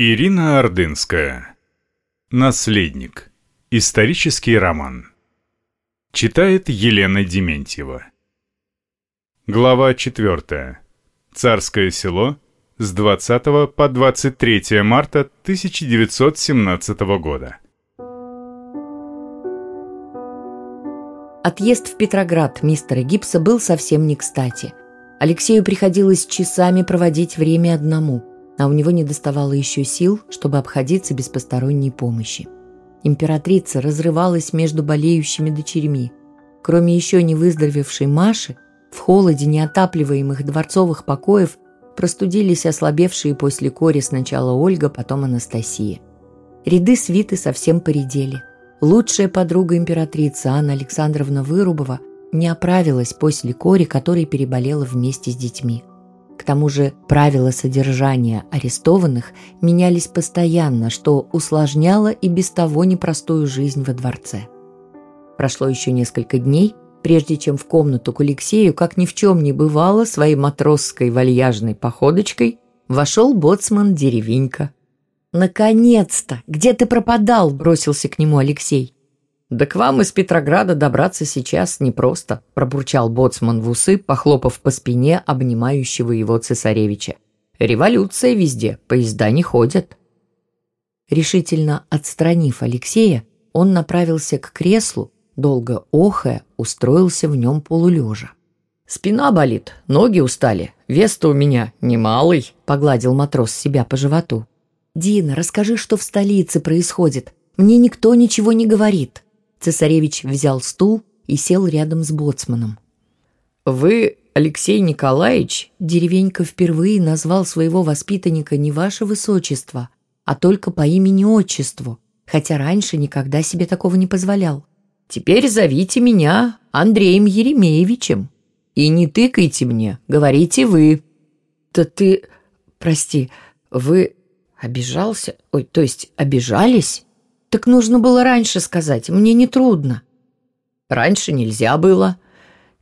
Ирина Ордынская. Наследник. Исторический роман. Читает Елена Дементьева. Глава 4. Царское село с 20 по 23 марта 1917 года. Отъезд в Петроград мистера Гибса был совсем не кстати. Алексею приходилось часами проводить время одному – а у него не доставало еще сил, чтобы обходиться без посторонней помощи. Императрица разрывалась между болеющими дочерьми. Кроме еще не выздоровевшей Маши, в холоде неотапливаемых дворцовых покоев простудились ослабевшие после кори сначала Ольга, потом Анастасия. Ряды свиты совсем поредели. Лучшая подруга императрицы Анна Александровна Вырубова не оправилась после кори, которой переболела вместе с детьми. К тому же правила содержания арестованных менялись постоянно, что усложняло и без того непростую жизнь во дворце. Прошло еще несколько дней, прежде чем в комнату к Алексею, как ни в чем не бывало, своей матросской вальяжной походочкой вошел боцман Деревенька. «Наконец-то! Где ты пропадал?» – бросился к нему Алексей. «Да к вам из Петрограда добраться сейчас непросто», – пробурчал боцман в усы, похлопав по спине обнимающего его цесаревича. «Революция везде, поезда не ходят». Решительно отстранив Алексея, он направился к креслу, долго охая, устроился в нем полулежа. «Спина болит, ноги устали, вес-то у меня немалый», – погладил матрос себя по животу. «Дина, расскажи, что в столице происходит. Мне никто ничего не говорит», Цесаревич взял стул и сел рядом с боцманом. «Вы, Алексей Николаевич?» Деревенька впервые назвал своего воспитанника не ваше высочество, а только по имени-отчеству, хотя раньше никогда себе такого не позволял. «Теперь зовите меня Андреем Еремеевичем. И не тыкайте мне, говорите вы». «Да ты... прости, вы обижался? Ой, то есть обижались?» Так нужно было раньше сказать, мне не трудно. Раньше нельзя было.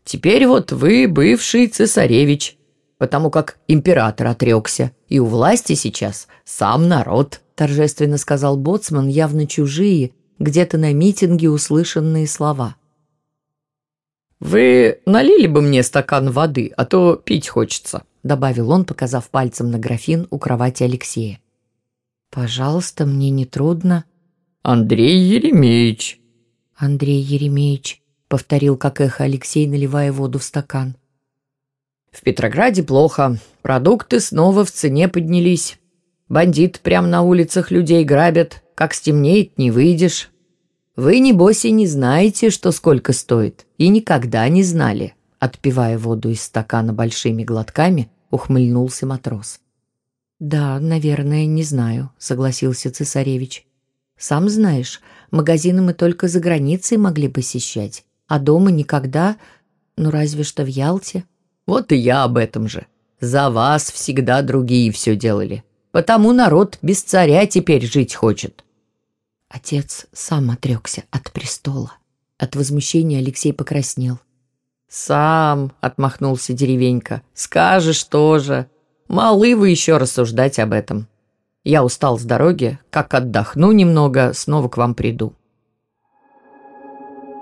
Теперь вот вы бывший цесаревич, потому как император отрекся, и у власти сейчас сам народ, торжественно сказал боцман, явно чужие, где-то на митинге услышанные слова. «Вы налили бы мне стакан воды, а то пить хочется», добавил он, показав пальцем на графин у кровати Алексея. «Пожалуйста, мне не трудно», Андрей Еремеевич». «Андрей Еремеевич», — повторил как эхо Алексей, наливая воду в стакан. «В Петрограде плохо. Продукты снова в цене поднялись. Бандит прямо на улицах людей грабят. Как стемнеет, не выйдешь. Вы, небось, и не знаете, что сколько стоит. И никогда не знали». Отпивая воду из стакана большими глотками, ухмыльнулся матрос. «Да, наверное, не знаю», — согласился цесаревич. Сам знаешь, магазины мы только за границей могли посещать, а дома никогда, ну разве что в Ялте. Вот и я об этом же. За вас всегда другие все делали. Потому народ без царя теперь жить хочет. Отец сам отрекся от престола. От возмущения Алексей покраснел. «Сам», — отмахнулся деревенька, — «скажешь тоже. Малы вы еще рассуждать об этом. Я устал с дороги, как отдохну немного, снова к вам приду».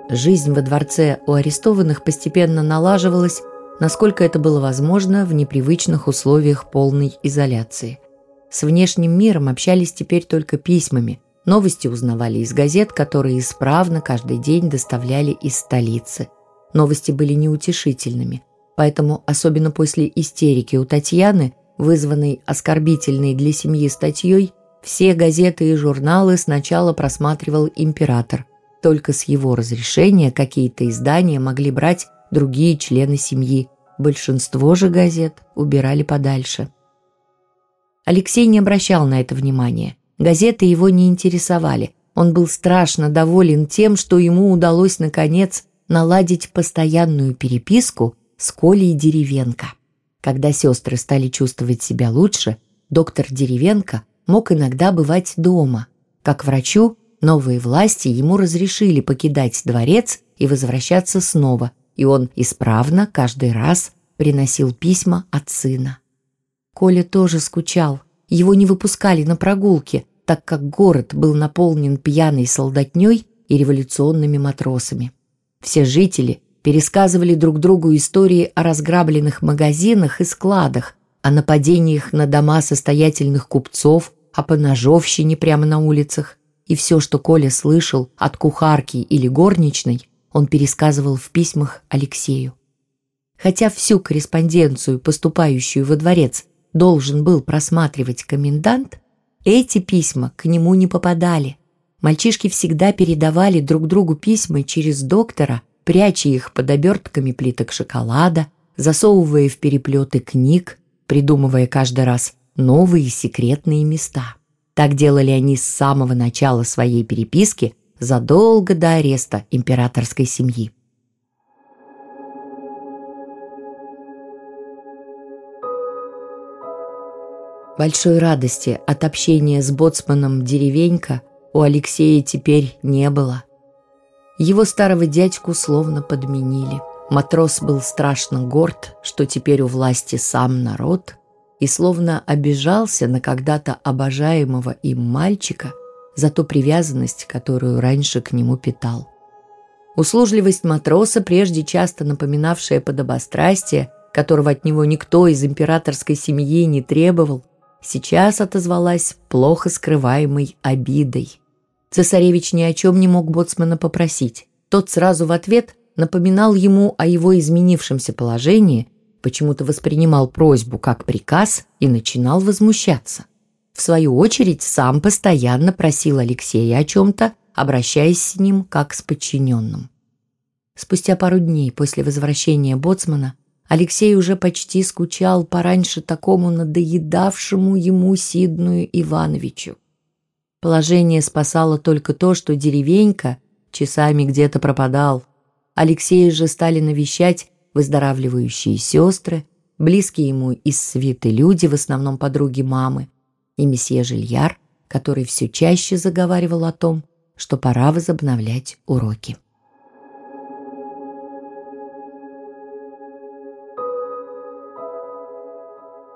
Жизнь во дворце у арестованных постепенно налаживалась, насколько это было возможно в непривычных условиях полной изоляции. С внешним миром общались теперь только письмами, новости узнавали из газет, которые исправно каждый день доставляли из столицы. Новости были неутешительными, поэтому, особенно после истерики у Татьяны, вызванный оскорбительной для семьи статьей, все газеты и журналы сначала просматривал император. Только с его разрешения какие-то издания могли брать другие члены семьи. Большинство же газет убирали подальше. Алексей не обращал на это внимания. Газеты его не интересовали. Он был страшно доволен тем, что ему удалось, наконец, наладить постоянную переписку с Колей Деревенко. Когда сестры стали чувствовать себя лучше, доктор Деревенко мог иногда бывать дома. Как врачу, новые власти ему разрешили покидать дворец и возвращаться снова, и он исправно каждый раз приносил письма от сына. Коля тоже скучал. Его не выпускали на прогулки, так как город был наполнен пьяной солдатней и революционными матросами. Все жители пересказывали друг другу истории о разграбленных магазинах и складах, о нападениях на дома состоятельных купцов, о поножовщине прямо на улицах. И все, что Коля слышал от кухарки или горничной, он пересказывал в письмах Алексею. Хотя всю корреспонденцию, поступающую во дворец, должен был просматривать комендант, эти письма к нему не попадали. Мальчишки всегда передавали друг другу письма через доктора, пряча их под обертками плиток шоколада, засовывая в переплеты книг, придумывая каждый раз новые секретные места. Так делали они с самого начала своей переписки задолго до ареста императорской семьи. Большой радости от общения с боцманом «Деревенька» у Алексея теперь не было. Его старого дядьку словно подменили. Матрос был страшно горд, что теперь у власти сам народ, и словно обижался на когда-то обожаемого им мальчика за ту привязанность, которую раньше к нему питал. Услужливость матроса, прежде часто напоминавшая подобострастие, которого от него никто из императорской семьи не требовал, сейчас отозвалась плохо скрываемой обидой. Цесаревич ни о чем не мог боцмана попросить. Тот сразу в ответ напоминал ему о его изменившемся положении, почему-то воспринимал просьбу как приказ и начинал возмущаться. В свою очередь сам постоянно просил Алексея о чем-то, обращаясь с ним как с подчиненным. Спустя пару дней после возвращения боцмана Алексей уже почти скучал пораньше такому надоедавшему ему Сидную Ивановичу. Положение спасало только то, что деревенька часами где-то пропадал. Алексея же стали навещать выздоравливающие сестры, близкие ему из свиты люди, в основном подруги мамы, и месье Жильяр, который все чаще заговаривал о том, что пора возобновлять уроки.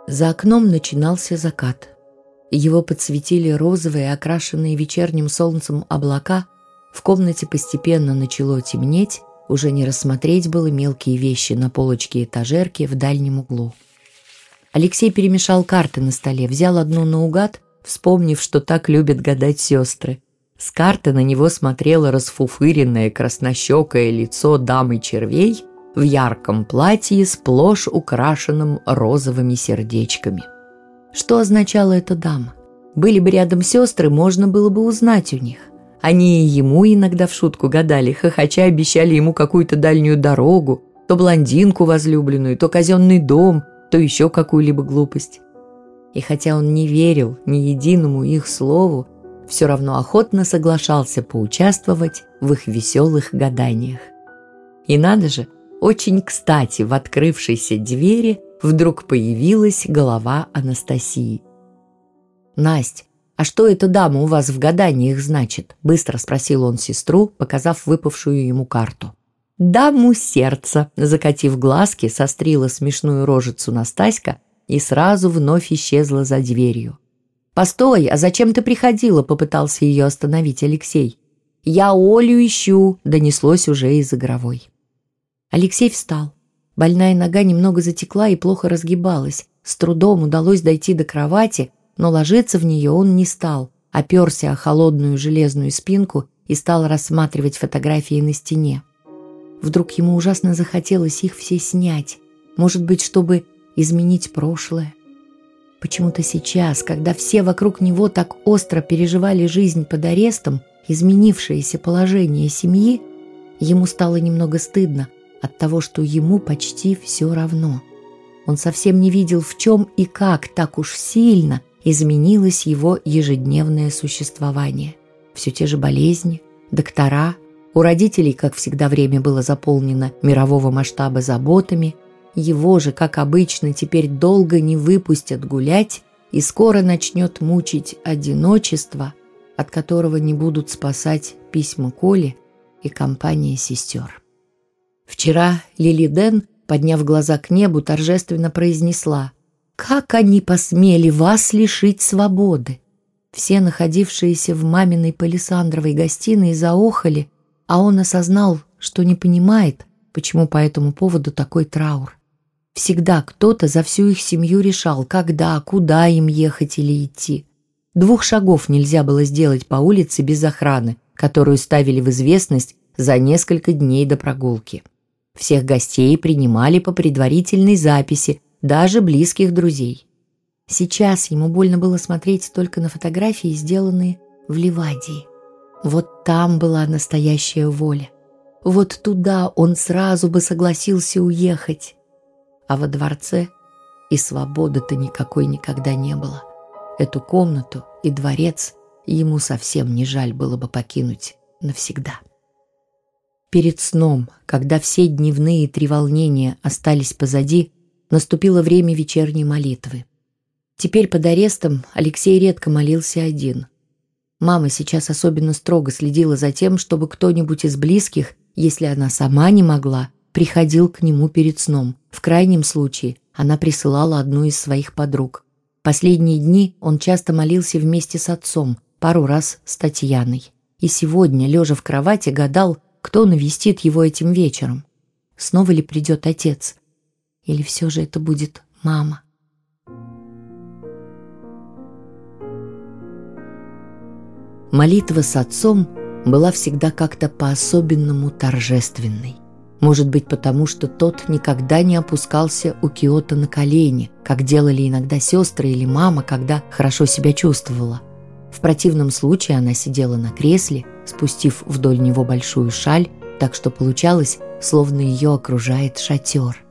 За окном начинался закат. Его подсветили розовые, окрашенные вечерним солнцем облака. В комнате постепенно начало темнеть, уже не рассмотреть было мелкие вещи на полочке этажерки в дальнем углу. Алексей перемешал карты на столе, взял одну наугад, вспомнив, что так любят гадать сестры. С карты на него смотрело расфуфыренное краснощекое лицо дамы червей в ярком платье, сплошь украшенном розовыми сердечками. Что означала эта дама? Были бы рядом сестры, можно было бы узнать у них. Они и ему иногда в шутку гадали, хохоча обещали ему какую-то дальнюю дорогу, то блондинку возлюбленную, то казенный дом, то еще какую-либо глупость. И хотя он не верил ни единому их слову, все равно охотно соглашался поучаствовать в их веселых гаданиях. И надо же, очень кстати в открывшейся двери вдруг появилась голова Анастасии. «Насть, а что эта дама у вас в гаданиях значит?» – быстро спросил он сестру, показав выпавшую ему карту. «Даму сердца», – закатив глазки, сострила смешную рожицу Настаська и сразу вновь исчезла за дверью. «Постой, а зачем ты приходила?» – попытался ее остановить Алексей. «Я Олю ищу», – донеслось уже из игровой. Алексей встал. Больная нога немного затекла и плохо разгибалась. С трудом удалось дойти до кровати, но ложиться в нее он не стал. Оперся о холодную железную спинку и стал рассматривать фотографии на стене. Вдруг ему ужасно захотелось их все снять. Может быть, чтобы изменить прошлое. Почему-то сейчас, когда все вокруг него так остро переживали жизнь под арестом, изменившееся положение семьи, ему стало немного стыдно – от того, что ему почти все равно. Он совсем не видел, в чем и как так уж сильно изменилось его ежедневное существование. Все те же болезни, доктора, у родителей, как всегда, время было заполнено мирового масштаба заботами, его же, как обычно, теперь долго не выпустят гулять и скоро начнет мучить одиночество, от которого не будут спасать письма Коли и компания сестер. Вчера Лили Ден, подняв глаза к небу, торжественно произнесла Как они посмели вас лишить свободы? Все находившиеся в маминой Палисандровой гостиной заохали, а он осознал, что не понимает, почему по этому поводу такой траур. Всегда кто-то за всю их семью решал, когда, куда им ехать или идти. Двух шагов нельзя было сделать по улице без охраны, которую ставили в известность за несколько дней до прогулки. Всех гостей принимали по предварительной записи, даже близких друзей. Сейчас ему больно было смотреть только на фотографии, сделанные в Ливадии. Вот там была настоящая воля. Вот туда он сразу бы согласился уехать. А во дворце и свободы-то никакой никогда не было. Эту комнату и дворец ему совсем не жаль было бы покинуть навсегда. Перед сном, когда все дневные треволнения остались позади, наступило время вечерней молитвы. Теперь под арестом Алексей редко молился один. Мама сейчас особенно строго следила за тем, чтобы кто-нибудь из близких, если она сама не могла, приходил к нему перед сном. В крайнем случае она присылала одну из своих подруг. Последние дни он часто молился вместе с отцом, пару раз с Татьяной. И сегодня, лежа в кровати, гадал, кто навестит его этим вечером. Снова ли придет отец? Или все же это будет мама? Молитва с отцом была всегда как-то по-особенному торжественной. Может быть, потому что тот никогда не опускался у Киота на колени, как делали иногда сестры или мама, когда хорошо себя чувствовала. В противном случае она сидела на кресле, спустив вдоль него большую шаль, так что получалось, словно ее окружает шатер.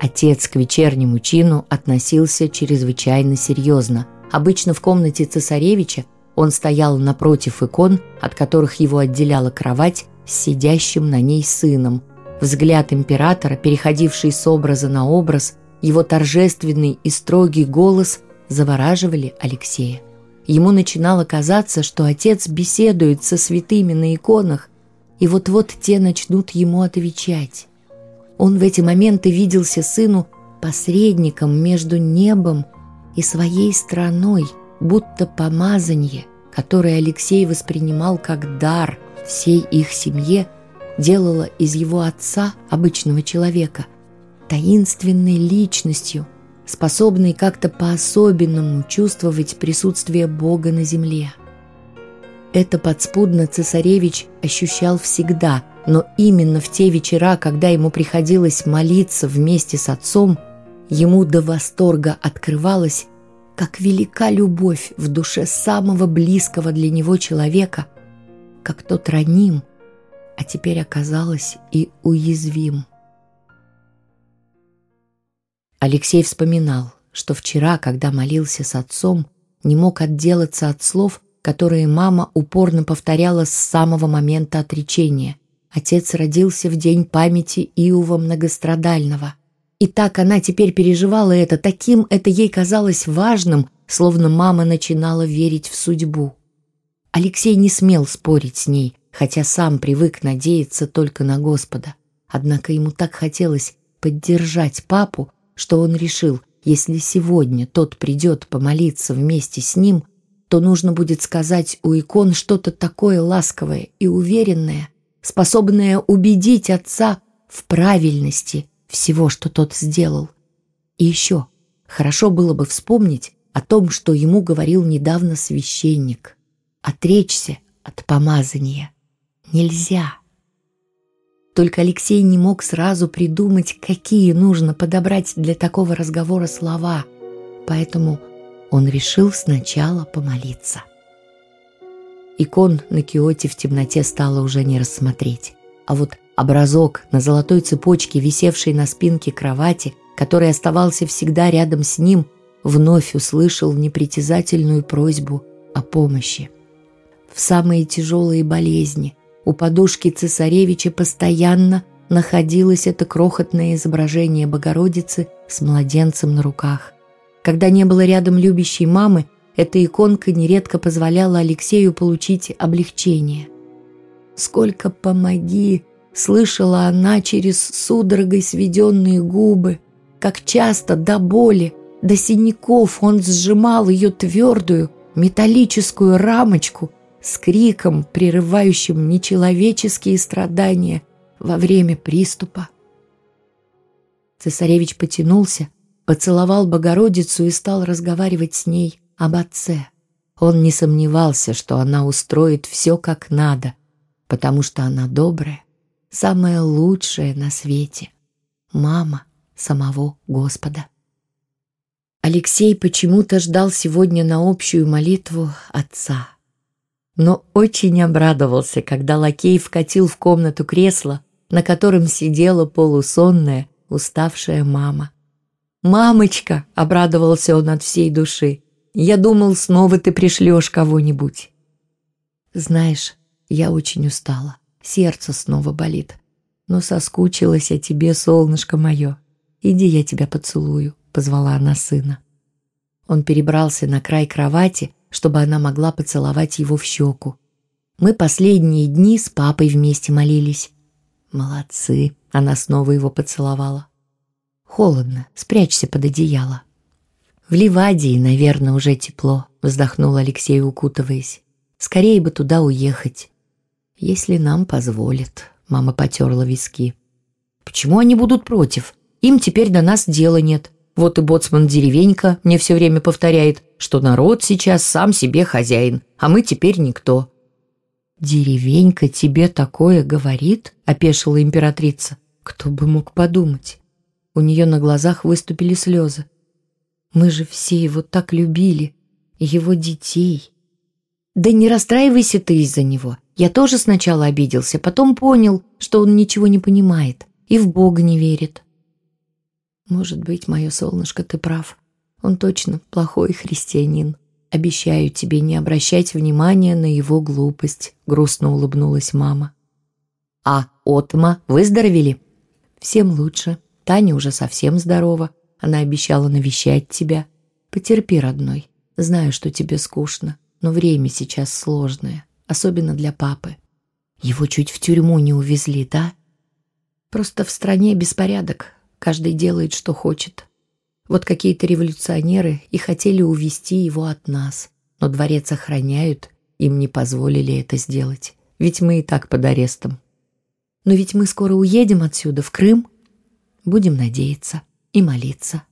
Отец к вечернему чину относился чрезвычайно серьезно. Обычно в комнате цесаревича он стоял напротив икон, от которых его отделяла кровать с сидящим на ней сыном. Взгляд императора, переходивший с образа на образ, его торжественный и строгий голос завораживали Алексея. Ему начинало казаться, что отец беседует со святыми на иконах, и вот-вот те начнут ему отвечать. Он в эти моменты виделся сыну посредником между небом и своей страной, будто помазанье, которое Алексей воспринимал как дар всей их семье, делало из его отца, обычного человека, таинственной личностью, способной как-то по-особенному чувствовать присутствие Бога на земле. Это подспудно цесаревич ощущал всегда, но именно в те вечера, когда ему приходилось молиться вместе с отцом, ему до восторга открывалось, как велика любовь в душе самого близкого для него человека, как тот раним, а теперь оказалось и уязвим. Алексей вспоминал, что вчера, когда молился с отцом, не мог отделаться от слов, которые мама упорно повторяла с самого момента отречения. Отец родился в день памяти Иова Многострадального. И так она теперь переживала это, таким это ей казалось важным, словно мама начинала верить в судьбу. Алексей не смел спорить с ней, хотя сам привык надеяться только на Господа. Однако ему так хотелось поддержать папу, что он решил, если сегодня тот придет помолиться вместе с ним, то нужно будет сказать у икон что-то такое ласковое и уверенное, способное убедить отца в правильности всего, что тот сделал. И еще хорошо было бы вспомнить о том, что ему говорил недавно священник. Отречься от помазания нельзя. Только Алексей не мог сразу придумать, какие нужно подобрать для такого разговора слова, поэтому он решил сначала помолиться. Икон на киоте в темноте стало уже не рассмотреть, а вот образок на золотой цепочке, висевшей на спинке кровати, который оставался всегда рядом с ним, вновь услышал непритязательную просьбу о помощи. В самые тяжелые болезни – у подушки цесаревича постоянно находилось это крохотное изображение Богородицы с младенцем на руках. Когда не было рядом любящей мамы, эта иконка нередко позволяла Алексею получить облегчение. «Сколько помоги!» — слышала она через судорогой сведенные губы, как часто до боли До синяков он сжимал ее твердую металлическую рамочку с криком, прерывающим нечеловеческие страдания во время приступа. Цесаревич потянулся, поцеловал Богородицу и стал разговаривать с ней об отце. Он не сомневался, что она устроит все как надо, потому что она добрая, самая лучшая на свете, мама самого Господа. Алексей почему-то ждал сегодня на общую молитву отца. Но очень обрадовался, когда лакей вкатил в комнату кресло, на котором сидела полусонная, уставшая мама. «Мамочка!» — обрадовался он от всей души. «Я думал, снова ты пришлешь кого-нибудь». «Знаешь, я очень устала. Сердце снова болит. Но соскучилась о тебе, солнышко мое. Иди, я тебя поцелую», — позвала она сына. Он перебрался на край кровати, чтобы она могла поцеловать его в щеку. Мы последние дни с папой вместе молились. Молодцы, она снова его поцеловала. Холодно, спрячься под одеяло. В Ливадии, наверное, уже тепло, вздохнул Алексей, укутываясь. Скорее бы туда уехать. Если нам позволят, мама потерла виски. Почему они будут против? Им теперь до нас дела нет. Вот и боцман деревенька мне все время повторяет, что народ сейчас сам себе хозяин, а мы теперь никто. «Деревенька тебе такое говорит?» – опешила императрица. «Кто бы мог подумать?» У нее на глазах выступили слезы. Мы же все его так любили, его детей. Да не расстраивайся ты из-за него. Я тоже сначала обиделся, потом понял, что он ничего не понимает и в Бога не верит. Может быть, мое солнышко, ты прав. Он точно плохой христианин. Обещаю тебе не обращать внимания на его глупость, грустно улыбнулась мама. А Отма выздоровели? Всем лучше. Таня уже совсем здорова. Она обещала навещать тебя. Потерпи, родной. Знаю, что тебе скучно, но время сейчас сложное, особенно для папы. Его чуть в тюрьму не увезли, да? Просто в стране беспорядок. Каждый делает, что хочет. Вот какие-то революционеры и хотели увести его от нас. Но дворец охраняют, им не позволили это сделать. Ведь мы и так под арестом. Но ведь мы скоро уедем отсюда, в Крым, Будем надеяться и молиться.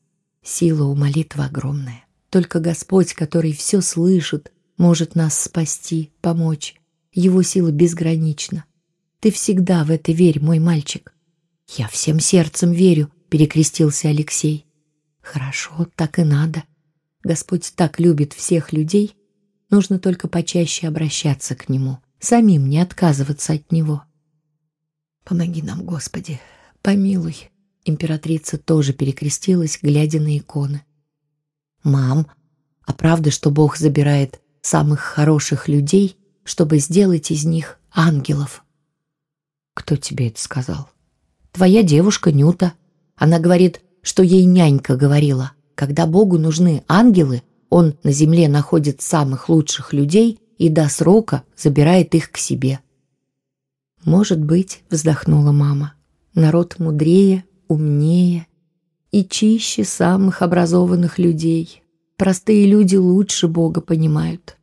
Сила у молитвы огромная. Только Господь, который все слышит, может нас спасти, помочь. Его сила безгранична. Ты всегда в это верь, мой мальчик. Я всем сердцем верю, перекрестился Алексей. Хорошо, так и надо. Господь так любит всех людей, нужно только почаще обращаться к Нему, самим не отказываться от Него. Помоги нам, Господи, помилуй, Императрица тоже перекрестилась, глядя на иконы. «Мам, а правда, что Бог забирает самых хороших людей, чтобы сделать из них ангелов?» «Кто тебе это сказал?» «Твоя девушка Нюта. Она говорит, что ей нянька говорила. Когда Богу нужны ангелы, он на земле находит самых лучших людей и до срока забирает их к себе». «Может быть», — вздохнула мама, — «народ мудрее, умнее и чище самых образованных людей. Простые люди лучше Бога понимают.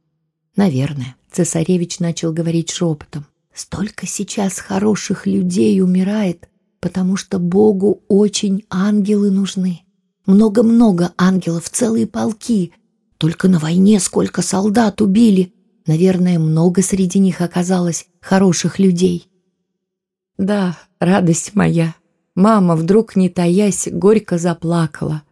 Наверное, цесаревич начал говорить шепотом. Столько сейчас хороших людей умирает, потому что Богу очень ангелы нужны. Много-много ангелов, целые полки. Только на войне сколько солдат убили. Наверное, много среди них оказалось хороших людей. Да, радость моя, Мама, вдруг не таясь, горько заплакала.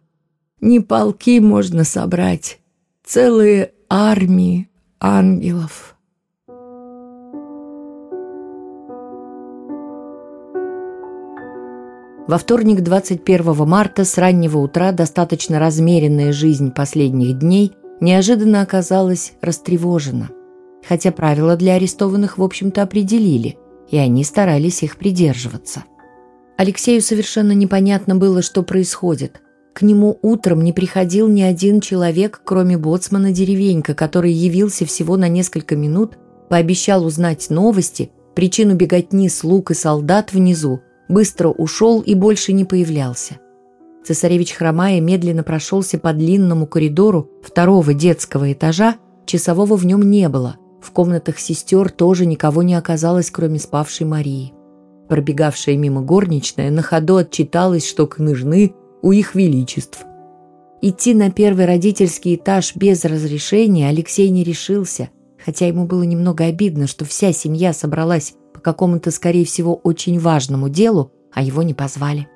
Не полки можно собрать, целые армии ангелов. Во вторник, 21 марта, с раннего утра достаточно размеренная жизнь последних дней неожиданно оказалась растревожена. Хотя правила для арестованных, в общем-то, определили, и они старались их придерживаться – Алексею совершенно непонятно было, что происходит. К нему утром не приходил ни один человек, кроме боцмана деревенька, который явился всего на несколько минут, пообещал узнать новости, причину беготни слуг и солдат внизу, быстро ушел и больше не появлялся. Цесаревич, хромая, медленно прошелся по длинному коридору второго детского этажа, часового в нем не было. В комнатах сестер тоже никого не оказалось, кроме спавшей Марии. Пробегавшая мимо горничная на ходу отчиталась, что княжны у их величеств. Идти на первый родительский этаж без разрешения Алексей не решился, хотя ему было немного обидно, что вся семья собралась какому-то, скорее всего, очень важному делу, а его не позвали.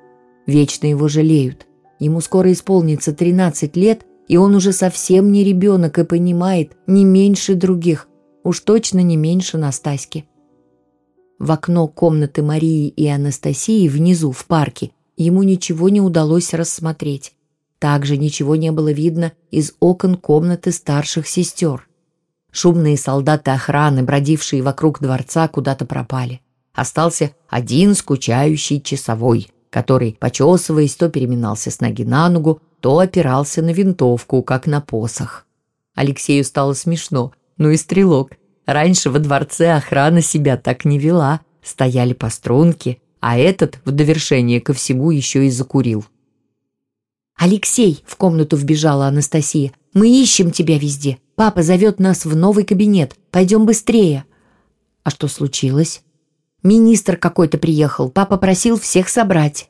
Вечно его жалеют. Ему скоро исполнится 13 лет, и он уже совсем не ребенок и понимает не меньше других, уж точно не меньше Настаськи. В окно комнаты Марии и Анастасии внизу, в парке, ему ничего не удалось рассмотреть. Также ничего не было видно из окон комнаты старших сестер. Шумные солдаты охраны, бродившие вокруг дворца, куда-то пропали. Остался один скучающий часовой, который, почесываясь, то переминался с ноги на ногу, то опирался на винтовку, как на посох. Алексею стало смешно. Ну и стрелок. Раньше во дворце охрана себя так не вела, стояли по струнке, а этот, в довершение ко всему, еще и закурил. «Алексей!» — в комнату вбежала Анастасия. «Мы ищем тебя везде. Папа зовет нас в новый кабинет. Пойдем быстрее». «А что случилось?» «Министр какой-то приехал. Папа просил всех собрать».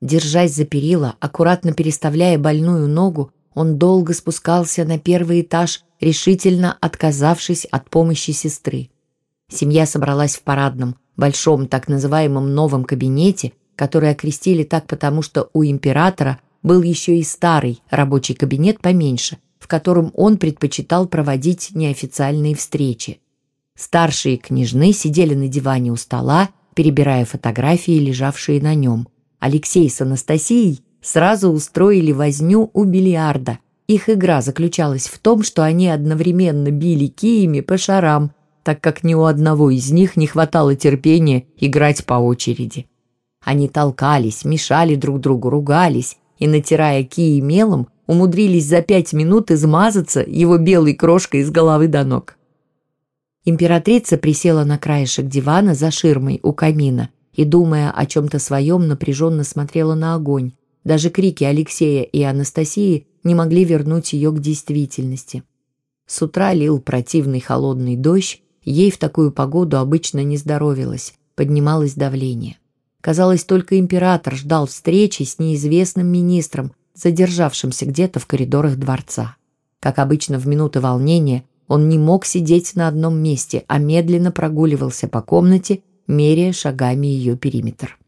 Держась за перила, аккуратно переставляя больную ногу, он долго спускался на первый этаж, решительно отказавшись от помощи сестры. Семья собралась в парадном, большом так называемом новом кабинете, который окрестили так потому, что у императора был еще и старый рабочий кабинет поменьше, в котором он предпочитал проводить неофициальные встречи. Старшие княжны сидели на диване у стола, перебирая фотографии, лежавшие на нем. Алексей с Анастасией сразу устроили возню у бильярда. Их игра заключалась в том, что они одновременно били киями по шарам, так как ни у одного из них не хватало терпения играть по очереди. Они толкались, мешали друг другу, ругались и, натирая кии мелом, умудрились за пять минут измазаться его белой крошкой с головы до ног. Императрица присела на краешек дивана за ширмой у камина и, думая о чем-то своем, напряженно смотрела на огонь. Даже крики Алексея и Анастасии не могли вернуть ее к действительности. С утра лил противный холодный дождь, ей в такую погоду обычно не здоровилось, поднималось давление. Казалось, только император ждал встречи с неизвестным министром, задержавшимся где-то в коридорах дворца. Как обычно в минуты волнения, он не мог сидеть на одном месте, а медленно прогуливался по комнате, меряя шагами ее периметр.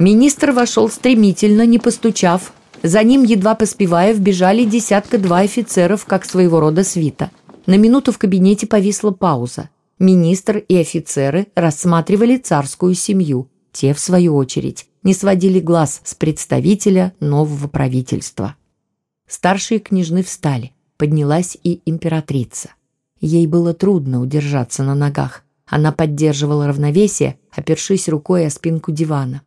Министр вошел стремительно, не постучав. За ним, едва поспевая, вбежали десятка-два офицеров, как своего рода свита. На минуту в кабинете повисла пауза. Министр и офицеры рассматривали царскую семью. Те, в свою очередь, не сводили глаз с представителя нового правительства. Старшие княжны встали. Поднялась и императрица. Ей было трудно удержаться на ногах. Она поддерживала равновесие, опершись рукой о спинку дивана.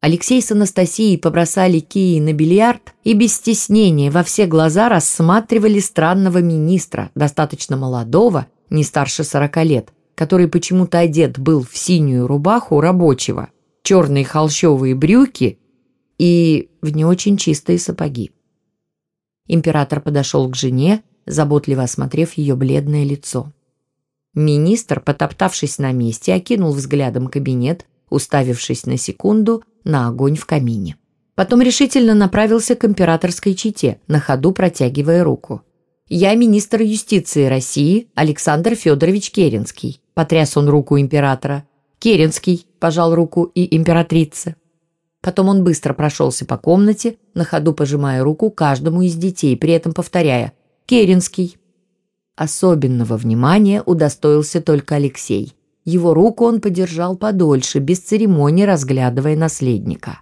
Алексей с Анастасией побросали кии на бильярд и без стеснения во все глаза рассматривали странного министра, достаточно молодого, не старше сорока лет, который почему-то одет был в синюю рубаху рабочего, черные холщовые брюки и в не очень чистые сапоги. Император подошел к жене, заботливо осмотрев ее бледное лицо. Министр, потоптавшись на месте, окинул взглядом кабинет, уставившись на секунду на огонь в камине. Потом решительно направился к императорской чите, на ходу протягивая руку. «Я министр юстиции России Александр Федорович Керенский», – потряс он руку императора. «Керенский», – пожал руку и императрица. Потом он быстро прошелся по комнате, на ходу пожимая руку каждому из детей, при этом повторяя «Керенский». Особенного внимания удостоился только Алексей. Его руку он подержал подольше, без церемонии разглядывая наследника.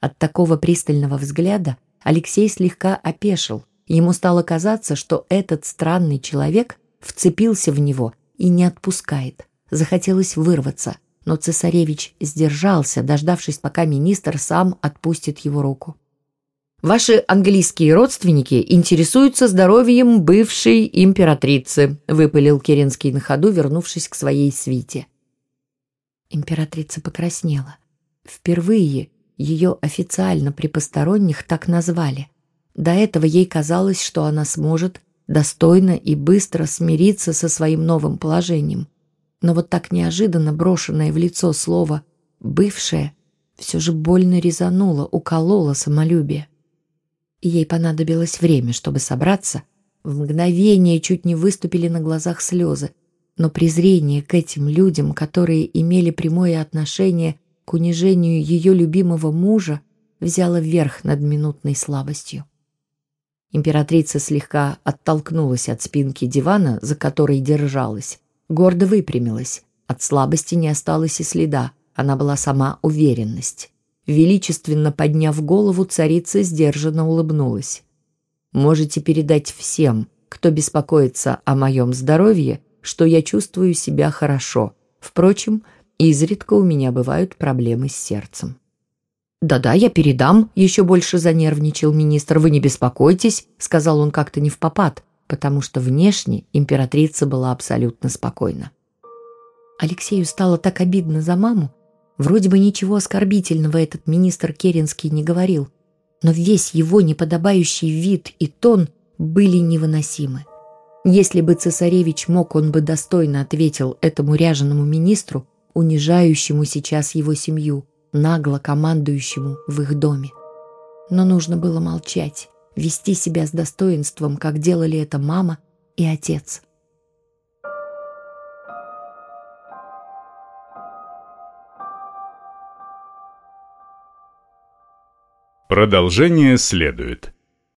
От такого пристального взгляда Алексей слегка опешил. Ему стало казаться, что этот странный человек вцепился в него и не отпускает. Захотелось вырваться, но цесаревич сдержался, дождавшись, пока министр сам отпустит его руку. Ваши английские родственники интересуются здоровьем бывшей императрицы», — выпалил Керенский на ходу, вернувшись к своей свите. Императрица покраснела. Впервые ее официально при посторонних так назвали. До этого ей казалось, что она сможет достойно и быстро смириться со своим новым положением. Но вот так неожиданно брошенное в лицо слово «бывшее» все же больно резануло, укололо самолюбие. Ей понадобилось время, чтобы собраться. В мгновение чуть не выступили на глазах слезы, но презрение к этим людям, которые имели прямое отношение к унижению ее любимого мужа, взяло верх над минутной слабостью. Императрица слегка оттолкнулась от спинки дивана, за которой держалась, гордо выпрямилась. От слабости не осталось и следа, она была сама уверенность. Величественно подняв голову, царица сдержанно улыбнулась. «Можете передать всем, кто беспокоится о моем здоровье, что я чувствую себя хорошо. Впрочем, изредка у меня бывают проблемы с сердцем». «Да-да, я передам», — еще больше занервничал министр. «Вы не беспокойтесь», — сказал он как-то не в попад, потому что внешне императрица была абсолютно спокойна. Алексею стало так обидно за маму. Вроде бы ничего оскорбительного этот министр Керенский не говорил, но весь его неподобающий вид и тон были невыносимы. Если бы цесаревич мог, он бы достойно ответил этому ряженому министру, унижающему сейчас его семью – нагло командующему в их доме. Но нужно было молчать, вести себя с достоинством, как делали это мама и отец. Продолжение следует.